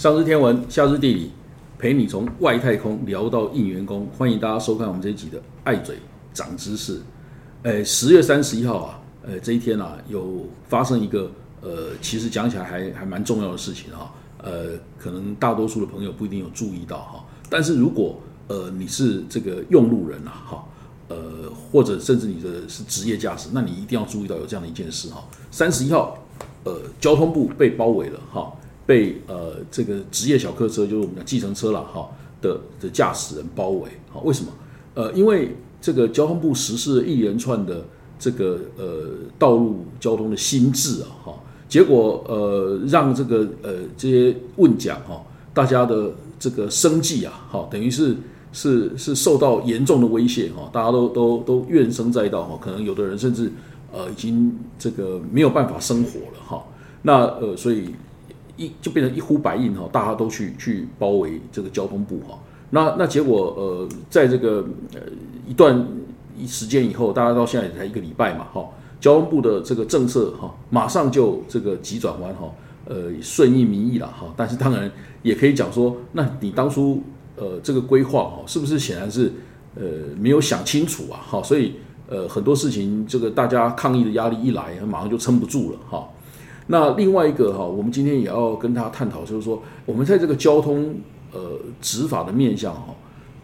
上知天文，下知地理，陪你从外太空聊到应员工。欢迎大家收看我们这一集的《爱嘴长知识》。呃，十月三十一号啊，呃，这一天啊，有发生一个呃，其实讲起来还还蛮重要的事情哈。呃，可能大多数的朋友不一定有注意到哈。但是如果呃你是这个用路人啊，哈，呃，或者甚至你的是职业驾驶，那你一定要注意到有这样的一件事哈。三十一号，呃，交通部被包围了哈。被呃这个职业小客车，就是我们的计程车了哈的的驾驶人包围，好，为什么？呃，因为这个交通部实施了一连串的这个呃道路交通的新制啊，哈，结果呃让这个呃这些问讲哈，大家的这个生计啊，哈，等于是是是受到严重的威胁哈，大家都都都怨声载道哈，可能有的人甚至呃已经这个没有办法生活了哈，那呃所以。一就变成一呼百应哈，大家都去去包围这个交通部哈。那那结果呃，在这个呃一段一时间以后，大家到现在也才一个礼拜嘛哈。交通部的这个政策哈，马上就这个急转弯哈，呃顺应民意了哈。但是当然也可以讲说，那你当初呃这个规划哈，是不是显然是呃没有想清楚啊哈？所以呃很多事情这个大家抗议的压力一来，马上就撑不住了哈。那另外一个哈，我们今天也要跟大家探讨，就是说，我们在这个交通呃执法的面向哈，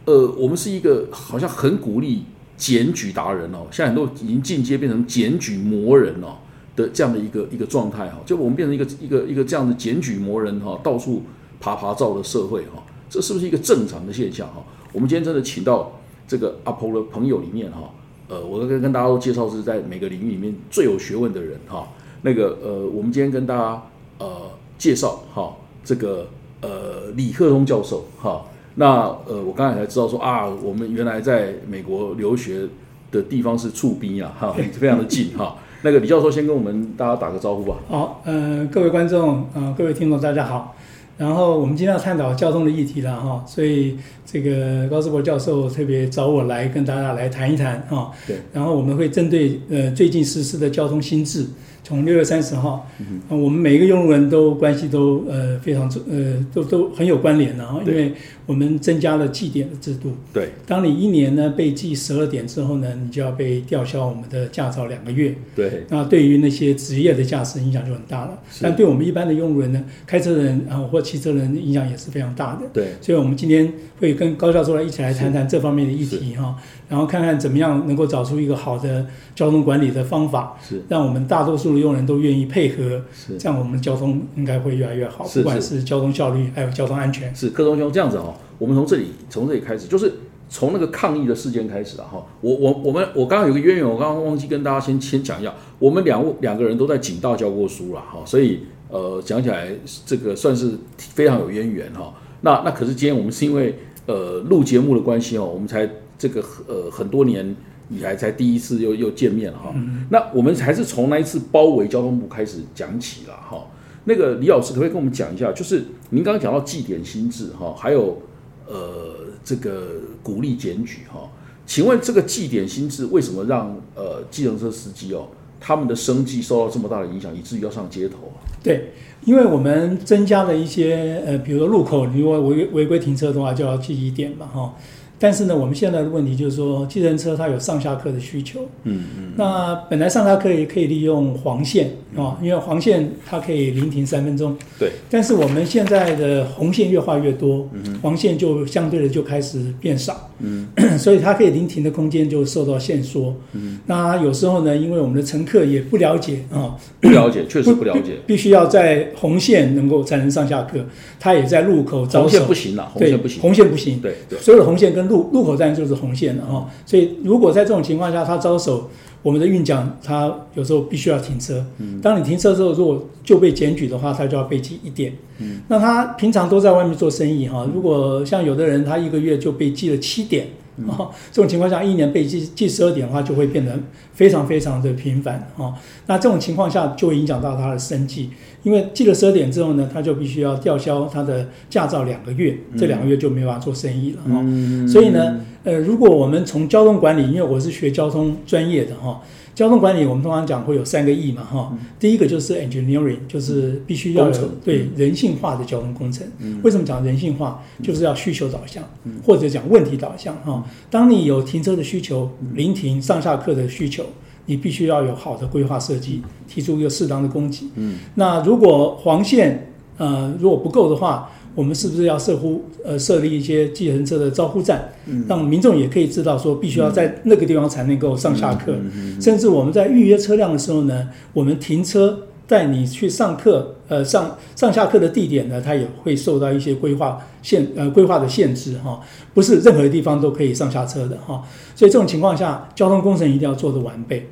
呃，我们是一个好像很鼓励检举达人哦，现在很多已经进阶变成检举魔人哦的这样的一个一个状态哈，就我们变成一个一个一个这样的检举魔人哈，到处爬爬照的社会哈，这是不是一个正常的现象哈？我们今天真的请到这个阿婆的朋友里面哈，呃，我跟跟大家都介绍是在每个领域里面最有学问的人哈。那个呃，我们今天跟大家呃介绍哈，这个呃李克东教授哈，那呃我刚才才知道说啊，我们原来在美国留学的地方是触逼啊哈，非常的近哈。那个李教授先跟我们大家打个招呼吧。好，呃，各位观众呃，各位听众大家好。然后我们今天要探讨交通的议题了哈，所以这个高志博教授特别找我来跟大家来谈一谈哈。对。然后我们会针对呃最近实施的交通新制。从六月三十号，我们每一个用户人都关系都呃非常呃都都很有关联的啊，因为我们增加了计点的制度。对，当你一年呢被记十二点之后呢，你就要被吊销我们的驾照两个月。对，那对于那些职业的驾驶影响就很大了。但对我们一般的用户人呢，开车人啊或汽车人影响也是非常大的。对，所以我们今天会跟高教授来一起来谈谈这方面的议题哈。然后看看怎么样能够找出一个好的交通管理的方法，是让我们大多数的用人都愿意配合，是这样，我们交通应该会越来越好，不管是交通效率还有交通安全。是柯东兄这样子哈，我们从这里从这里开始，就是从那个抗议的事件开始啊哈。我我我们我刚刚有个渊源，我刚刚忘记跟大家先先讲一下，我们两两个人都在警大教过书了哈，所以呃讲起来这个算是非常有渊源哈。那那可是今天我们是因为呃录节目的关系哦，我们才。这个呃很多年以来才第一次又又见面了哈，那我们还是从那一次包围交通部开始讲起了哈。那个李老师可不可以跟我们讲一下，就是您刚刚讲到祭点心智哈，还有呃这个鼓励检举哈，请问这个祭点心智为什么让呃计程车司机哦他们的生计受到这么大的影响，以至于要上街头啊？对，因为我们增加了一些呃，比如说路口如果违违规停车的话，就要记一点嘛哈。但是呢，我们现在的问题就是说，计程车它有上下客的需求。嗯嗯。那本来上下客也可以利用黄线啊，因为黄线它可以临停三分钟。对。但是我们现在的红线越画越多，黄线就相对的就开始变少。嗯。所以它可以临停的空间就受到限缩。嗯。那有时候呢，因为我们的乘客也不了解啊，不了解，确实不了解，必须要在红线能够才能上下客，他也在路口招手。红线不行了，红线不行。红线不行。对对。所有的红线跟路路口站就是红线了哈，所以如果在这种情况下他招手，我们的运奖他有时候必须要停车。嗯，当你停车之后，如果就被检举的话，他就要被记一点。嗯，那他平常都在外面做生意哈，如果像有的人他一个月就被记了七点。哦，这种情况下，一年被记记十二点的话，就会变得非常非常的频繁哦。那这种情况下，就会影响到他的生计，因为记了十二点之后呢，他就必须要吊销他的驾照两个月，这两个月就没办法做生意了哈。所以呢，呃，如果我们从交通管理，因为我是学交通专业的哈。交通管理，我们通常讲会有三个 E 嘛，哈，第一个就是 engineering，就是必须要有对人性化的交通工程。为什么讲人性化？就是要需求导向，或者讲问题导向，哈。当你有停车的需求、临停、上下客的需求，你必须要有好的规划设计，提出一个适当的供给。嗯，那如果黄线呃如果不够的话，我们是不是要设乎呃设立一些计程车的招呼站，让民众也可以知道说必须要在那个地方才能够上下课，甚至我们在预约车辆的时候呢，我们停车带你去上课，呃上上下课的地点呢，它也会受到一些规划限呃规划的限制哈，不是任何地方都可以上下车的哈，所以这种情况下，交通工程一定要做的完备。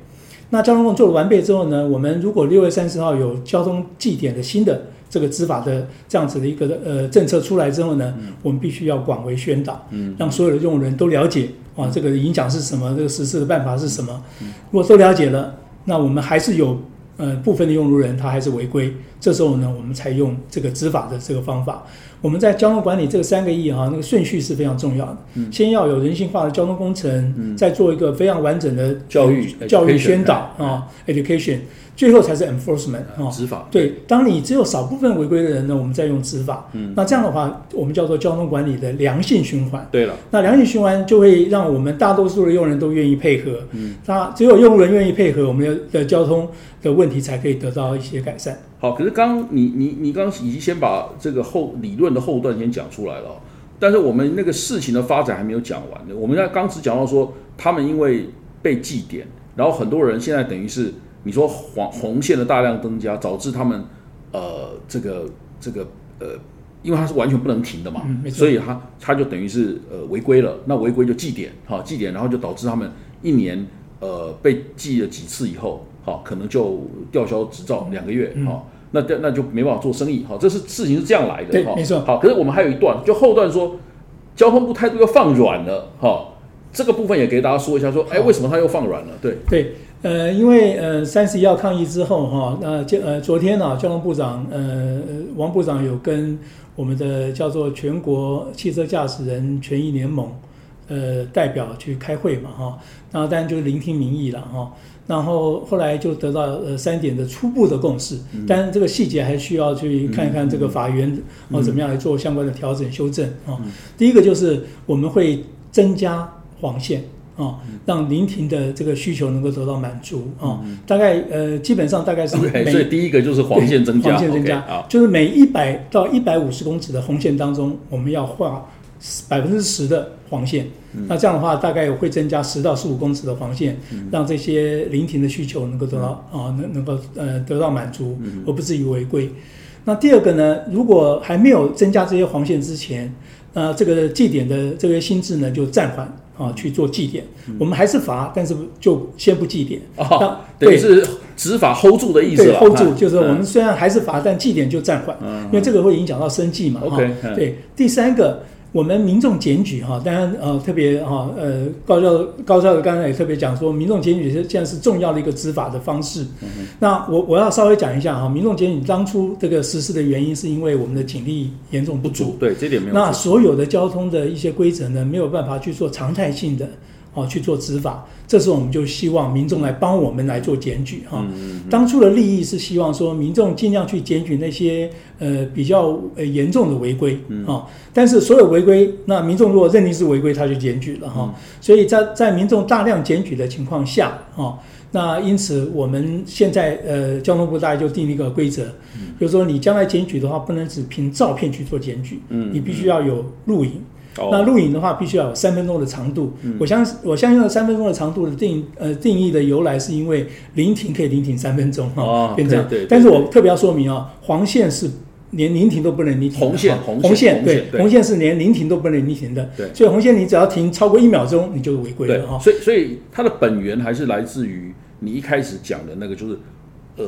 那交通工程做的完备之后呢，我们如果六月三十号有交通祭点的新的。这个执法的这样子的一个呃政策出来之后呢，我们必须要广为宣导，让所有的用人都了解啊，这个影响是什么，这个实施的办法是什么。如果都了解了，那我们还是有呃部分的用路人他还是违规，这时候呢，我们才用这个执法的这个方法。我们在交通管理这个三个亿哈，那个顺序是非常重要的。先要有人性化的交通工程，再做一个非常完整的教育教育宣导啊，education。最后才是 enforcement 啊，执法。对，当你只有少部分违规的人呢，我们再用执法。嗯，那这样的话，我们叫做交通管理的良性循环。对了，那良性循环就会让我们大多数的用人都愿意配合。嗯，那只有用人愿意配合，我们的的交通的问题才可以得到一些改善。好，可是刚你你你刚已经先把这个后理论的后段先讲出来了，但是我们那个事情的发展还没有讲完呢。我们在刚只讲到说，他们因为被祭奠，然后很多人现在等于是。你说黄红线的大量增加，导致他们呃这个这个呃，因为它是完全不能停的嘛，所以他他就等于是呃违规了。那违规就记点，哈祭奠，然后就导致他们一年呃被记了几次以后，好可能就吊销执照两个月，哈那那就没办法做生意，哈这是事情是这样来的，哈没错。好，可是我们还有一段，就后段说交通部态度又放软了，哈这个部分也给大家说一下，说哎为什么他又放软了？对对。呃，因为呃三十一号抗议之后哈，那就呃昨天呢，交通部长呃王部长有跟我们的叫做全国汽车驾驶人权益联盟呃代表去开会嘛哈，然后当然就是聆听民意了哈，然后后来就得到呃三点的初步的共识，但是这个细节还需要去看一看这个法院哦怎么样来做相关的调整修正啊。第一个就是我们会增加黄线。啊，让临停的这个需求能够得到满足啊，大概呃，基本上大概是每所以第一个就是黄线增加，黄线增加啊，就是每一百到一百五十公尺的红线当中，我们要画百分之十的黄线，那这样的话大概会增加十到十五公尺的黄线，让这些临停的需求能够得到啊，能能够呃得到满足，而不至于违规。那第二个呢，如果还没有增加这些黄线之前，那这个祭点的这个心智呢就暂缓。啊，去做祭点，我们还是罚，但是就先不祭点。啊，对，是执法 hold 住的意思对，hold 住就是我们虽然还是罚，但祭点就暂缓，因为这个会影响到生计嘛。OK，对，第三个。我们民众检举哈，当然呃特别哈呃高教高教的刚才也特别讲说，民众检举是现在是重要的一个执法的方式。嗯那我我要稍微讲一下哈，民众检举当初这个实施的原因是因为我们的警力严重不足。对，这点没有。那所有的交通的一些规则呢，没有办法去做常态性的。哦，去做执法，这时候我们就希望民众来帮我们来做检举哈。当初的利益是希望说民众尽量去检举那些呃比较呃严重的违规啊，但是所有违规，那民众如果认定是违规，他就检举了哈。所以在在民众大量检举的情况下啊，那因此我们现在呃交通部大概就定了一个规则，就是说你将来检举的话，不能只凭照片去做检举，你必须要有录影。那录影的话，必须要有三分钟的长度。我相我相信三分钟的长度的定呃定义的由来，是因为临停可以临停三分钟哈，变这样。但是我特别要说明啊，黄线是连临停都不能临停。红线红线对红线是连临停都不能临停的。对，所以红线你只要停超过一秒钟，你就违规了哈。所以所以它的本源还是来自于你一开始讲的那个，就是呃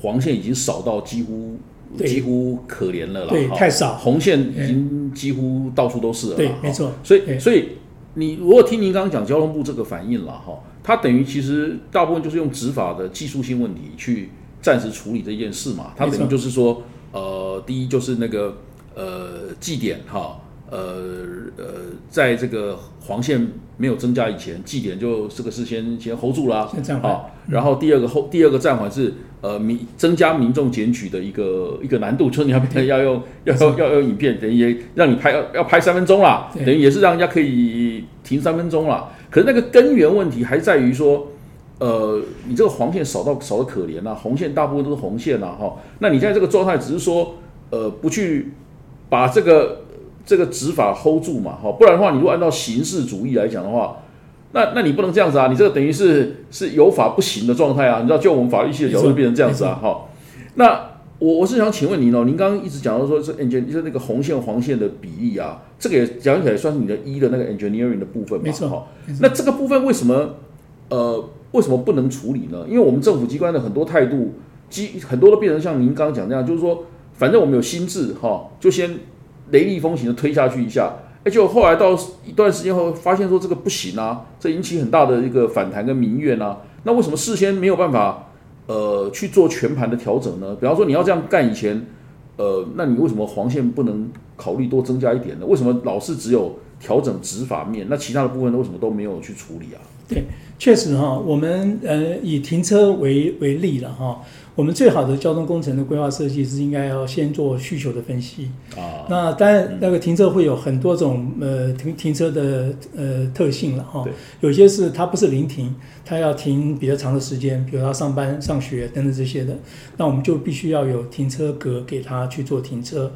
黄线已经少到几乎。几乎可怜了啦，对，太少，红线已经几乎到处都是了，对，没错。所以，所以你如果听您刚刚讲交通部这个反应了哈，它等于其实大部分就是用执法的技术性问题去暂时处理这件事嘛。它等于就是说，呃，第一就是那个呃祭点哈，呃呃，在这个黄线没有增加以前，祭点就这个事先先 hold 住啦，先暂缓。好，然后第二个后第二个暂缓是呃民增加民众检举的一个一个难度，就是你要要用要要要用影片，等于也让你拍要要拍三分钟啦，等于也是让人家可以停三分钟啦。可是那个根源问题还在于说，呃，你这个黄线少到少的可怜啊，红线大部分都是红线啊，哈，那你现在这个状态只是说，呃，不去把这个这个执法 hold 住嘛，哈，不然的话，你如果按照形式主义来讲的话，那那你不能这样子啊，你这个等于是是有法不行的状态啊，你知道，就我们法律系的角度变成这样子啊，哈，那。我我是想请问您哦，您刚刚一直讲到说是 engineer 就是那个红线黄线的比例啊，这个也讲起来算是你的一的那个 engineering 的部分嘛，没错哈那这个部分为什么呃为什么不能处理呢？因为我们政府机关的很多态度，基很多都变成像您刚刚讲那样，就是说，反正我们有心智哈，就先雷厉风行的推下去一下，而且后来到一段时间后，发现说这个不行啊，这引起很大的一个反弹跟民怨啊。那为什么事先没有办法呃去做全盘的调整呢？比方说你要这样干以前，呃，那你为什么黄线不能考虑多增加一点呢？为什么老是只有调整执法面，那其他的部分为什么都没有去处理啊？对确实哈，我们呃以停车为为例了哈，我们最好的交通工程的规划设计是应该要先做需求的分析。啊，那当然，那个停车会有很多种呃停停车的呃特性了哈对。有些是它不是临停，它要停比较长的时间，比如他上班、上学等等这些的，那我们就必须要有停车格给他去做停车。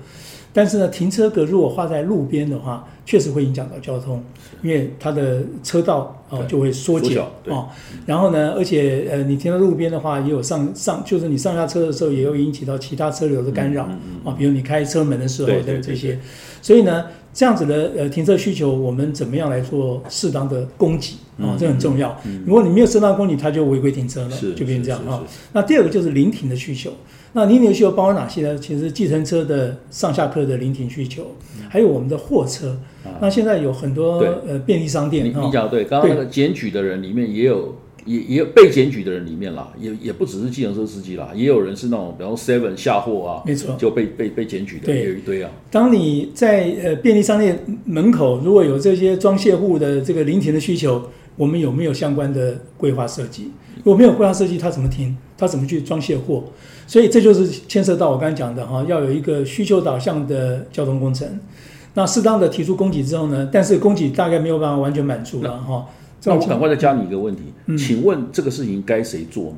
但是呢，停车格如果画在路边的话，确实会影响到交通，因为它的车道哦就会缩减缩小对哦。然后呢，而且呃，你停在路边的话，也有上上，就是你上下车的时候，也有引起到其他车流的干扰啊，比如你开车门的时候对对等这些。所以呢，这样子的呃停车需求，我们怎么样来做适当的供给啊？这很重要。如果你没有适当供给，它就违规停车了，就变成这样啊。是那第二个就是临停的需求。那临停需求包括哪些呢？其实计程车的上下客的临停需求，还有我们的货车。那现在有很多呃便利商店啊，你讲得对，刚刚那个检举的人里面也有。也也有被检举的人里面啦，也也不只是计程车司机啦，也有人是那种，比方说 Seven 下货啊，没错。就被被被检举的，有一堆啊。当你在呃便利商店门口如果有这些装卸户的这个临停的需求，我们有没有相关的规划设计？如果没有规划设计，他怎么停？他怎么去装卸货？所以这就是牵涉到我刚才讲的哈，要有一个需求导向的交通工程。那适当的提出供给之后呢，但是供给大概没有办法完全满足了哈。那我赶快再加你一个问题，嗯请问这个事情该谁做呢？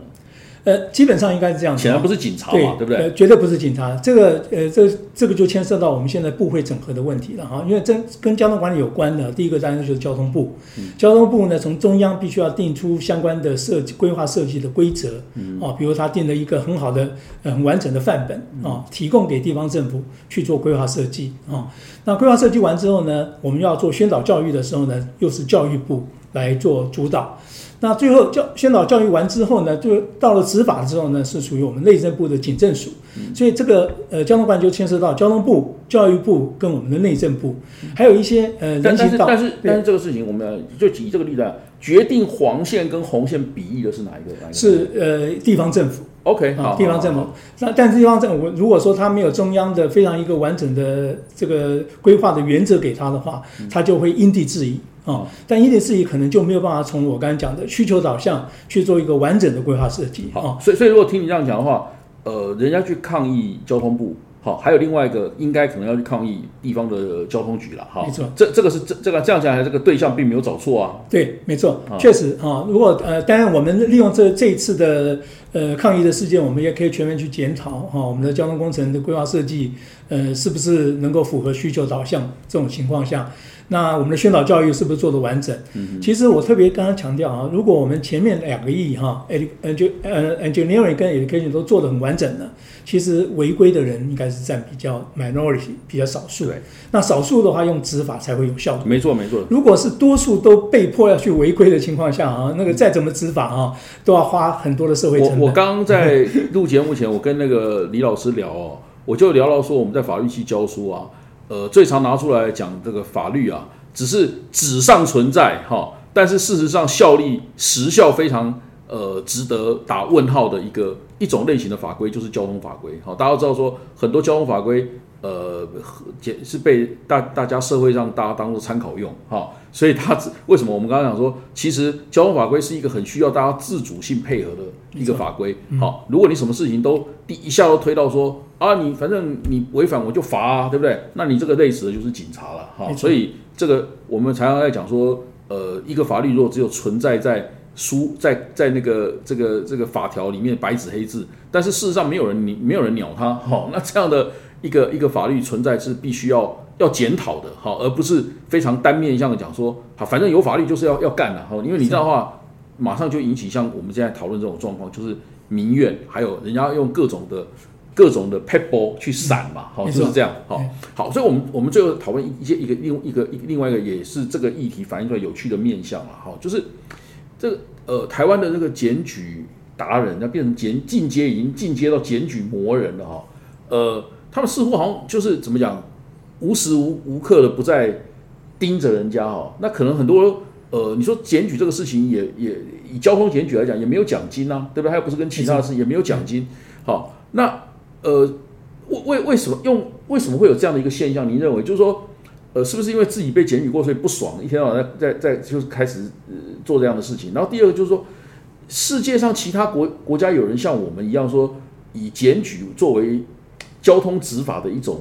呃，基本上应该是这样子。显然不是警察对嘛，对不对？呃，绝对不是警察。这个呃，这这个就牵涉到我们现在部会整合的问题了哈。因为这跟交通管理有关的，第一个当然就是交通部。嗯交通部呢，从中央必须要定出相关的设计规划设计的规则嗯啊，比如他定了一个很好的、呃很完整的范本嗯啊，提供给地方政府去做规划设计啊。那规划设计完之后呢，我们要做宣导教育的时候呢，又是教育部来做主导。那最后教宣导教育完之后呢，就到了执法之后呢，是属于我们内政部的警政署。所以这个呃交通管理就牵涉到交通部、教育部跟我们的内政部，还有一些呃人行道。是但是但是这个事情，我们就举这个例子啊，决定黄线跟红线比例的是哪一个？哪一个是呃地方政府 OK 啊好，，地方政府。那但是地方政府如果说他没有中央的非常一个完整的这个规划的原则给他的话，他就会因地制宜啊。但因地制宜可能就没有办法从我刚才讲的需求导向去做一个完整的规划设计啊好，。所以所以如果听你这样讲的话，呃，人家去抗议交通部，好，还有另外一个应该可能要去抗议地方的交通局了，哈，没错这这个是这这个这样讲来，这个对象并没有找错啊，对，没错啊，确实啊。如果呃，当然我们利用这这一次的呃抗议的事件，我们也可以全面去检讨哈、我们的交通工程的规划设计，呃，是不是能够符合需求导向这种情况下，那我们的宣导教育是不是做得完整？其实我特别刚刚强调啊，如果我们前面两个亿哈，edu 呃 engineering 跟 education 都做得很完整了，其实违规的人应该是占比较 minority 比较少数。对，那少数的话用执法才会有效果。没错没错，如果是多数都被迫要去违规的情况下啊，那个再怎么执法啊，都要花很多的社会成本。我刚刚在录节目前，我跟那个李老师聊哦，我就聊到说我们在法律系教书啊，呃，最常拿出来讲这个法律啊，只是纸上存在哈，但是事实上效力时效非常呃值得打问号的一个一种类型的法规，就是交通法规。好，大家都知道说很多交通法规，呃，简是被大大家社会上大家当做参考用，哈，所以它为什么我们刚刚讲说，其实交通法规是一个很需要大家自主性配合的一个法规。好，如果你什么事情都第一下都推到说啊，你反正你违反我就罚啊，对不对？那你这个累死的就是警察了，哈。所以这个我们常常在讲说，呃，一个法律如果只有存在在书在在那个这个这个法条里面白纸黑字，但是事实上没有人你没有人鸟他，好，那这样的。一个一个法律存在是必须要要检讨的，好，而不是非常单面向的讲说，好，反正有法律就是要要干的，好，因为你这样的话，马上就引起像我们现在讨论这种状况，就是民怨，还有人家用各种的各种的 pebble 去闪嘛，好，就是这样，好，好，所以我们我们最后讨论一些一个另一个另外一个也是这个议题反映出来有趣的面相嘛，好，就是这个呃台湾的这个检举达人，那变成检进阶已经进阶到检举魔人了哈，呃。他们似乎好像就是怎么讲，无时无无刻的不在盯着人家哈。那可能很多呃，你说检举这个事情也也以交通检举来讲也没有奖金啊，对不对？他又不是跟其他的事也没有奖金。好，那呃为为为什么用为什么会有这样的一个现象？您认为就是说呃是不是因为自己被检举过所以不爽，一天到晚在在在就是开始呃做这样的事情？然后第二个就是说世界上其他国国家有人像我们一样说以检举作为交通执法的一种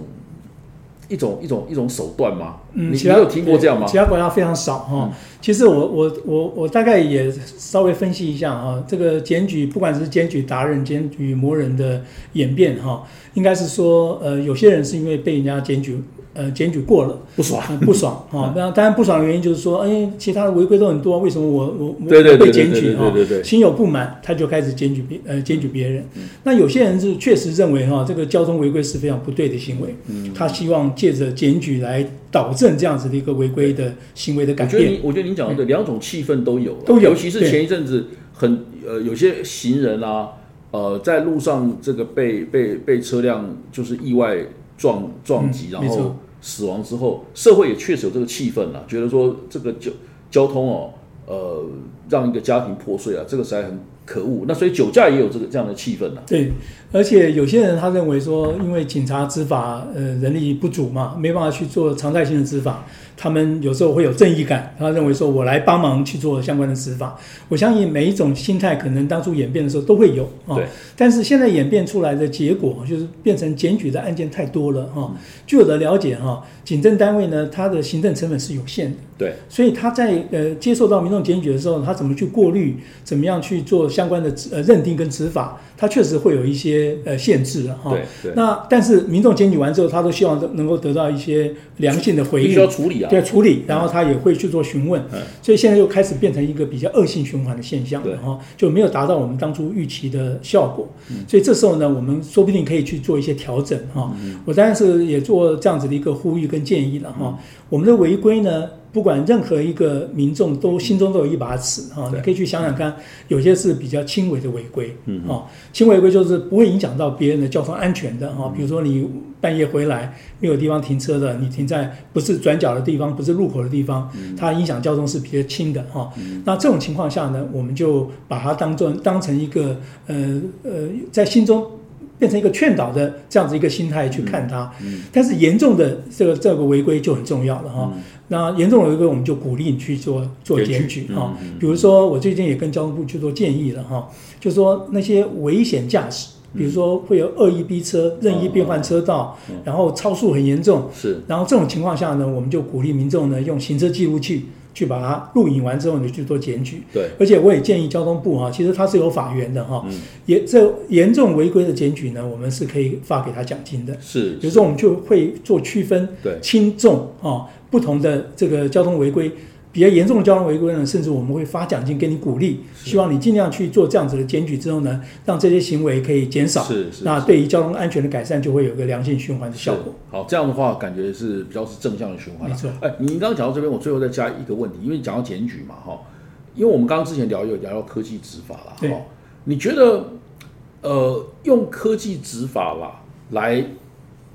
一种一种一种手段吗？嗯，你有听过这样吗？其他国家非常少哈。其实我我我我大概也稍微分析一下哈，这个检举不管是检举达人、检举魔人的演变哈，应该是说呃，有些人是因为被人家检举。呃，检举过了不爽，不爽 啊！那当然不爽的原因就是说，哎，其他的违规都很多，为什么我我我被检举啊？心有不满，他就开始检举别呃检举别人。那有些人是确实认为哈，这个交通违规是非常不对的行为，他希望借着检举来导正这样子的一个违规的行为的改变。我觉得您，我觉得您讲的对，两种气氛都有，都有，尤其是前一阵子很呃有些行人啊，呃在路上这个被被被车辆就是意外。撞撞击，然后死亡之后，社会也确实有这个气氛了，觉得说这个交交通哦，呃，让一个家庭破碎啊，这个实在很可恶。那所以酒驾也有这个这样的气氛呢。对，而且有些人他认为说，因为警察执法呃人力不足嘛，没办法去做常态性的执法。他们有时候会有正义感，他认为说我来帮忙去做相关的执法。我相信每一种心态可能当初演变的时候都会有啊。但是现在演变出来的结果就是变成检举的案件太多了哈。据我的了解哈，警政单位呢，它的行政成本是有限的。对。所以他在呃接受到民众检举的时候，他怎么去过滤，怎么样去做相关的呃认定跟执法，它确实会有一些呃限制哈。对对。那但是民众检举完之后，他都希望能够得到一些良性的回应。需要处理啊。对处理，然后他也会去做询问，所以现在又开始变成一个比较恶性循环的现象了哈，就没有达到我们当初预期的效果，所以这时候呢，我们说不定可以去做一些调整哈。我当然是也做这样子的一个呼吁跟建议了哈。我们的违规呢？不管任何一个民众都心中都有一把尺哈，你可以去想想看，有些是比较轻微的违规，哈，轻微违规就是不会影响到别人的交通安全的哈。比如说你半夜回来没有地方停车的，你停在不是转角的地方，不是路口的地方，它影响交通是比较轻的哈。那这种情况下呢，我们就把它当做当成一个呃呃，在心中。变成一个劝导的这样子一个心态去看它，但是严重的这个这个违规就很重要了哈。那严重的违规，我们就鼓励你去做做检举哈。比如说，我最近也跟交通部去做建议了哈，就说那些危险驾驶，比如说会有恶意逼车、任意变换车道，然后超速很严重，是。然后这种情况下呢，我们就鼓励民众呢用行车记录器。去把它录影完之后，你去做检举。对，而且我也建议交通部哈，其实它是有法源的哈。嗯。也这严重违规的检举呢，我们是可以发给他奖金的。是。比如说，我们就会做区分，对，轻重啊，不同的这个交通违规。比较严重的交通违规呢，甚至我们会发奖金给你鼓励，希望你尽量去做这样子的检举之后呢，让这些行为可以减少。是是。那对于交通安全的改善，就会有个良性循环的效果。好，这样的话感觉是比较是正向的循环。没错。哎，你刚刚讲到这边，我最后再加一个问题，因为讲到检举嘛，哈，因为我们刚刚之前聊有聊到科技执法了，哈，你觉得呃用科技执法啦，来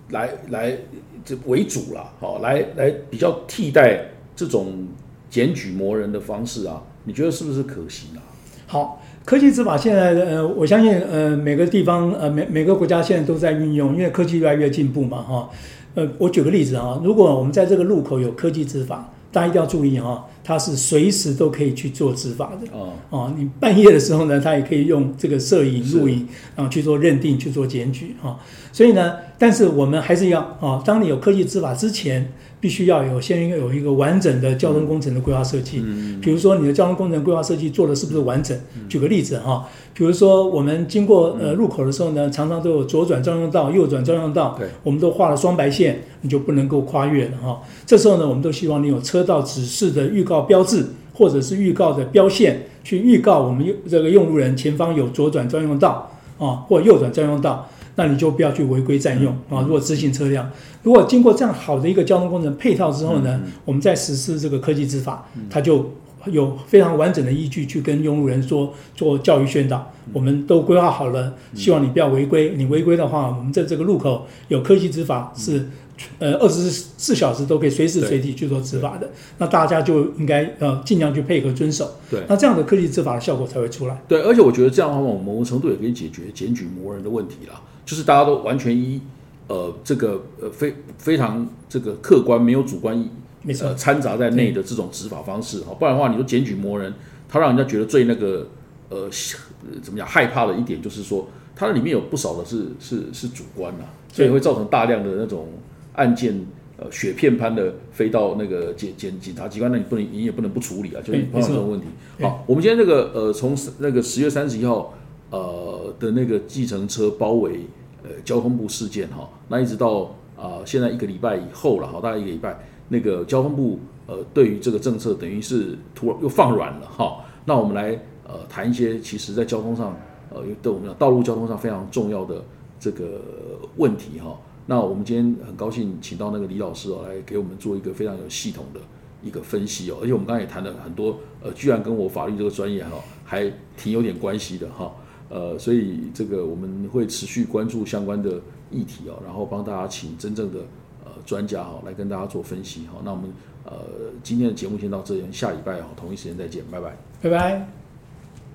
来来这为主了，好，来来比较替代这种。检举魔人的方式啊，你觉得是不是可行啊？好，科技执法现在呃，我相信呃每个地方呃每每个国家现在都在运用，因为科技越来越进步嘛哈。呃，我举个例子啊，如果我们在这个路口有科技执法，大家一定要注意哈，它是随时都可以去做执法的哦，哦。你半夜的时候呢，它也可以用这个摄影、录影，然后去做认定、去做检举哈。所以呢，但是我们还是要啊，当你有科技执法之前。必须要有先有一个完整的交通工程的规划设计，嗯比如说你的交通工程规划设计做的是不是完整？举个例子哈，比如说我们经过呃路口的时候呢，常常都有左转专用道、右转专用道，我们都画了双白线，你就不能够跨越了哈。这时候呢，我们都希望你有车道指示的预告标志，或者是预告的标线，去预告我们用这个用路人前方有左转专用道啊，或右转专用道。那你就不要去违规占用啊！如果执行车辆，如果经过这样好的一个交通工程配套之后呢，我们再实施这个科技执法，它就有非常完整的依据去跟用路人说做教育宣导。我们都规划好了，希望你不要违规。你违规的话，我们在这个路口有科技执法是。呃，二十四小时都可以随时随地去做执法的，那大家就应该呃尽量去配合遵守。对，那这样的科技执法的效果才会出来。对，而且我觉得这样的话，我们某种程度也可以解决检举魔人的问题啦。就是大家都完全依呃这个呃非非常这个客观没有主观意没错掺杂在内的这种执法方式哈，不然的话，你说检举魔人，他让人家觉得最那个呃怎么讲害怕的一点就是说，它里面有不少的是是是主观呐，所以会造成大量的那种。案件呃雪片般的飞到那个检检警察机关，那你不能你也不能不处理啊，就是碰到这种问题。好，我们今天这个呃从那个十月三十一号呃的那个计程车包围呃交通部事件哈，那一直到啊现在一个礼拜以后了，好大概一个礼拜，那个交通部呃对于这个政策等于是突然又放软了哈。那我们来呃谈一些其实在交通上呃对我们讲道路交通上非常重要的这个问题哈。那我们今天很高兴请到那个李老师哦，来给我们做一个非常有系统的一个分析哦，而且我们刚才也谈了很多，呃，居然跟我法律这个专业哈还挺有点关系的哈，呃，所以这个我们会持续关注相关的议题哦，然后帮大家请真正的呃专家哈来跟大家做分析哈。那我们呃今天的节目先到这里，下礼拜哦同一时间再见，拜拜，拜拜。